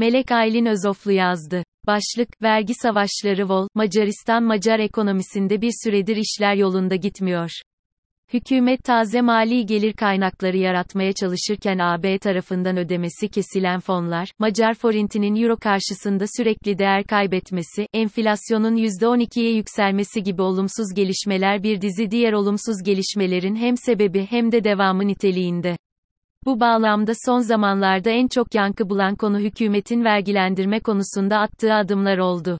Melek Aylin Özoflu yazdı. Başlık, Vergi Savaşları Vol, Macaristan Macar ekonomisinde bir süredir işler yolunda gitmiyor. Hükümet taze mali gelir kaynakları yaratmaya çalışırken AB tarafından ödemesi kesilen fonlar, Macar forintinin euro karşısında sürekli değer kaybetmesi, enflasyonun %12'ye yükselmesi gibi olumsuz gelişmeler bir dizi diğer olumsuz gelişmelerin hem sebebi hem de devamı niteliğinde. Bu bağlamda son zamanlarda en çok yankı bulan konu hükümetin vergilendirme konusunda attığı adımlar oldu.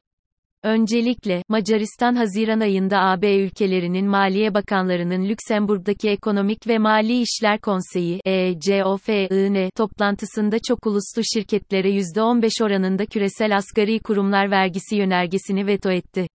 Öncelikle, Macaristan Haziran ayında AB ülkelerinin Maliye Bakanlarının Lüksemburg'daki Ekonomik ve Mali İşler Konseyi ECOFIN toplantısında çok uluslu şirketlere %15 oranında küresel asgari kurumlar vergisi yönergesini veto etti.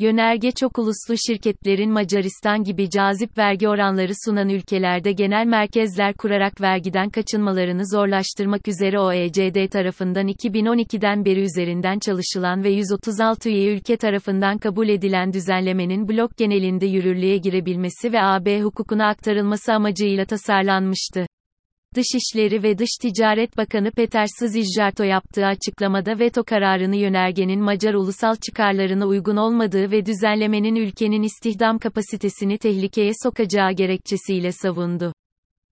Yönerge çok uluslu şirketlerin Macaristan gibi cazip vergi oranları sunan ülkelerde genel merkezler kurarak vergiden kaçınmalarını zorlaştırmak üzere OECD tarafından 2012'den beri üzerinden çalışılan ve 136 üye ülke tarafından kabul edilen düzenlemenin blok genelinde yürürlüğe girebilmesi ve AB hukukuna aktarılması amacıyla tasarlanmıştı. Dışişleri ve Dış Ticaret Bakanı Peter Szijjarto yaptığı açıklamada veto kararını yönergenin Macar ulusal çıkarlarına uygun olmadığı ve düzenlemenin ülkenin istihdam kapasitesini tehlikeye sokacağı gerekçesiyle savundu.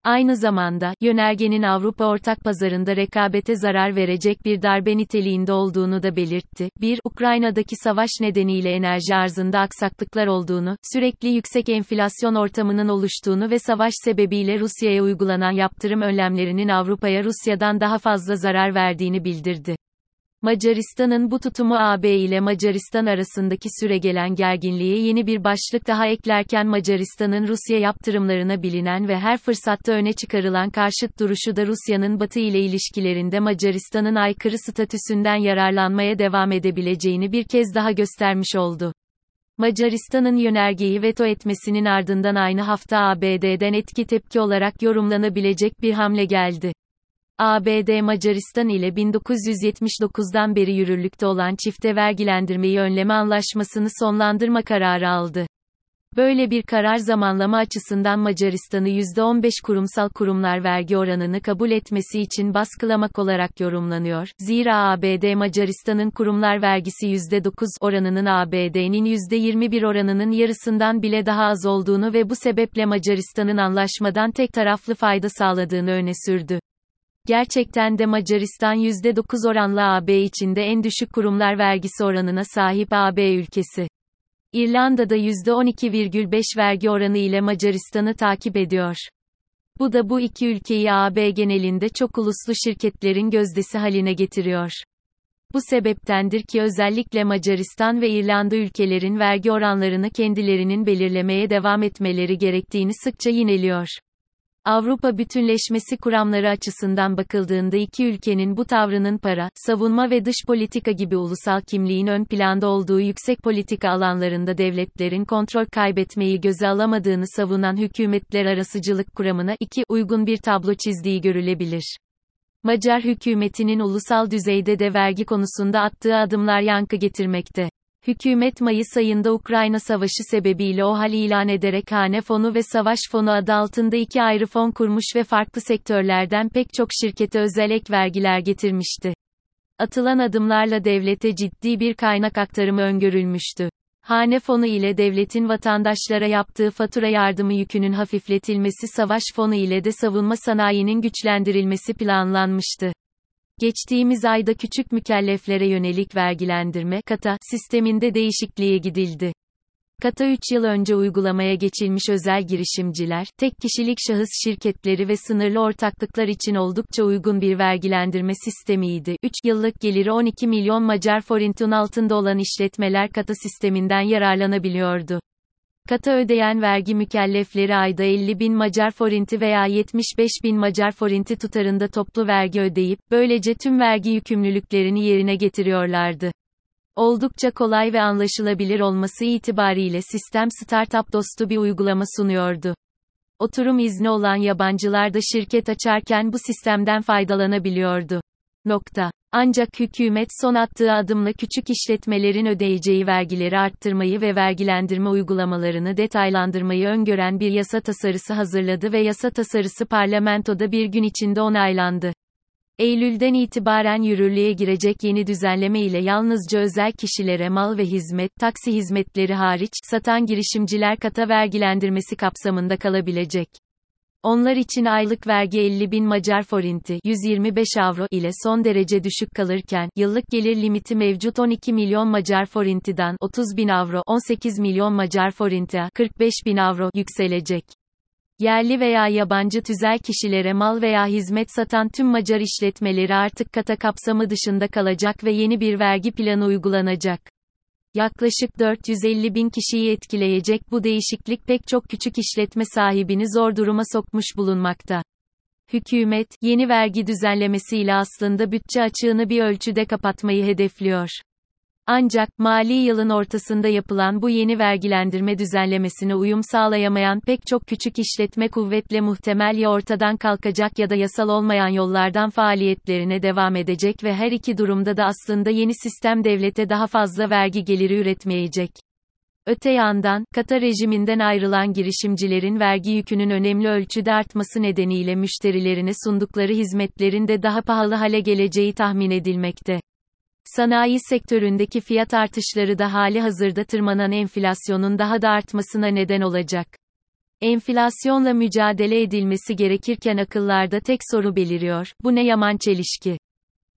Aynı zamanda, yönergenin Avrupa ortak pazarında rekabete zarar verecek bir darbe niteliğinde olduğunu da belirtti. 1. Ukrayna'daki savaş nedeniyle enerji arzında aksaklıklar olduğunu, sürekli yüksek enflasyon ortamının oluştuğunu ve savaş sebebiyle Rusya'ya uygulanan yaptırım önlemlerinin Avrupa'ya Rusya'dan daha fazla zarar verdiğini bildirdi. Macaristan'ın bu tutumu AB ile Macaristan arasındaki süregelen gerginliğe yeni bir başlık daha eklerken Macaristan'ın Rusya yaptırımlarına bilinen ve her fırsatta öne çıkarılan karşıt duruşu da Rusya'nın Batı ile ilişkilerinde Macaristan'ın aykırı statüsünden yararlanmaya devam edebileceğini bir kez daha göstermiş oldu. Macaristan'ın yönergeyi veto etmesinin ardından aynı hafta ABD'den etki tepki olarak yorumlanabilecek bir hamle geldi. ABD Macaristan ile 1979'dan beri yürürlükte olan çifte vergilendirmeyi önleme anlaşmasını sonlandırma kararı aldı. Böyle bir karar zamanlama açısından Macaristan'ı %15 kurumsal kurumlar vergi oranını kabul etmesi için baskılamak olarak yorumlanıyor. Zira ABD Macaristan'ın kurumlar vergisi %9 oranının ABD'nin %21 oranının yarısından bile daha az olduğunu ve bu sebeple Macaristan'ın anlaşmadan tek taraflı fayda sağladığını öne sürdü. Gerçekten de Macaristan %9 oranla AB içinde en düşük kurumlar vergisi oranına sahip AB ülkesi. İrlanda'da %12,5 vergi oranı ile Macaristan'ı takip ediyor. Bu da bu iki ülkeyi AB genelinde çok uluslu şirketlerin gözdesi haline getiriyor. Bu sebeptendir ki özellikle Macaristan ve İrlanda ülkelerin vergi oranlarını kendilerinin belirlemeye devam etmeleri gerektiğini sıkça yineliyor. Avrupa bütünleşmesi kuramları açısından bakıldığında iki ülkenin bu tavrının para, savunma ve dış politika gibi ulusal kimliğin ön planda olduğu yüksek politika alanlarında devletlerin kontrol kaybetmeyi göze alamadığını savunan hükümetler arasıcılık kuramına iki uygun bir tablo çizdiği görülebilir. Macar hükümetinin ulusal düzeyde de vergi konusunda attığı adımlar yankı getirmekte. Hükümet Mayıs ayında Ukrayna Savaşı sebebiyle OHAL ilan ederek Hane Fonu ve Savaş Fonu adı altında iki ayrı fon kurmuş ve farklı sektörlerden pek çok şirkete özel ek vergiler getirmişti. Atılan adımlarla devlete ciddi bir kaynak aktarımı öngörülmüştü. Hane fonu ile devletin vatandaşlara yaptığı fatura yardımı yükünün hafifletilmesi savaş fonu ile de savunma sanayinin güçlendirilmesi planlanmıştı. Geçtiğimiz ayda küçük mükelleflere yönelik vergilendirme kata sisteminde değişikliğe gidildi. Kata 3 yıl önce uygulamaya geçilmiş özel girişimciler, tek kişilik şahıs şirketleri ve sınırlı ortaklıklar için oldukça uygun bir vergilendirme sistemiydi. 3 yıllık geliri 12 milyon Macar forintin altında olan işletmeler kata sisteminden yararlanabiliyordu. Kata ödeyen vergi mükellefleri ayda 50 bin Macar forinti veya 75 bin Macar forinti tutarında toplu vergi ödeyip, böylece tüm vergi yükümlülüklerini yerine getiriyorlardı. Oldukça kolay ve anlaşılabilir olması itibariyle sistem startup dostu bir uygulama sunuyordu. Oturum izni olan yabancılar da şirket açarken bu sistemden faydalanabiliyordu. Nokta. Ancak hükümet son attığı adımla küçük işletmelerin ödeyeceği vergileri arttırmayı ve vergilendirme uygulamalarını detaylandırmayı öngören bir yasa tasarısı hazırladı ve yasa tasarısı parlamentoda bir gün içinde onaylandı. Eylül'den itibaren yürürlüğe girecek yeni düzenleme ile yalnızca özel kişilere mal ve hizmet, taksi hizmetleri hariç, satan girişimciler kata vergilendirmesi kapsamında kalabilecek. Onlar için aylık vergi 50 bin Macar forinti 125 avro ile son derece düşük kalırken, yıllık gelir limiti mevcut 12 milyon Macar forintiden 30 bin avro 18 milyon Macar forinti 45 bin avro yükselecek. Yerli veya yabancı tüzel kişilere mal veya hizmet satan tüm Macar işletmeleri artık kata kapsamı dışında kalacak ve yeni bir vergi planı uygulanacak. Yaklaşık 450 bin kişiyi etkileyecek bu değişiklik pek çok küçük işletme sahibini zor duruma sokmuş bulunmakta. Hükümet, yeni vergi düzenlemesiyle aslında bütçe açığını bir ölçüde kapatmayı hedefliyor. Ancak, mali yılın ortasında yapılan bu yeni vergilendirme düzenlemesine uyum sağlayamayan pek çok küçük işletme kuvvetle muhtemel ya ortadan kalkacak ya da yasal olmayan yollardan faaliyetlerine devam edecek ve her iki durumda da aslında yeni sistem devlete daha fazla vergi geliri üretmeyecek. Öte yandan, kata rejiminden ayrılan girişimcilerin vergi yükünün önemli ölçüde artması nedeniyle müşterilerine sundukları hizmetlerin de daha pahalı hale geleceği tahmin edilmekte. Sanayi sektöründeki fiyat artışları da hali hazırda tırmanan enflasyonun daha da artmasına neden olacak. Enflasyonla mücadele edilmesi gerekirken akıllarda tek soru beliriyor, bu ne yaman çelişki.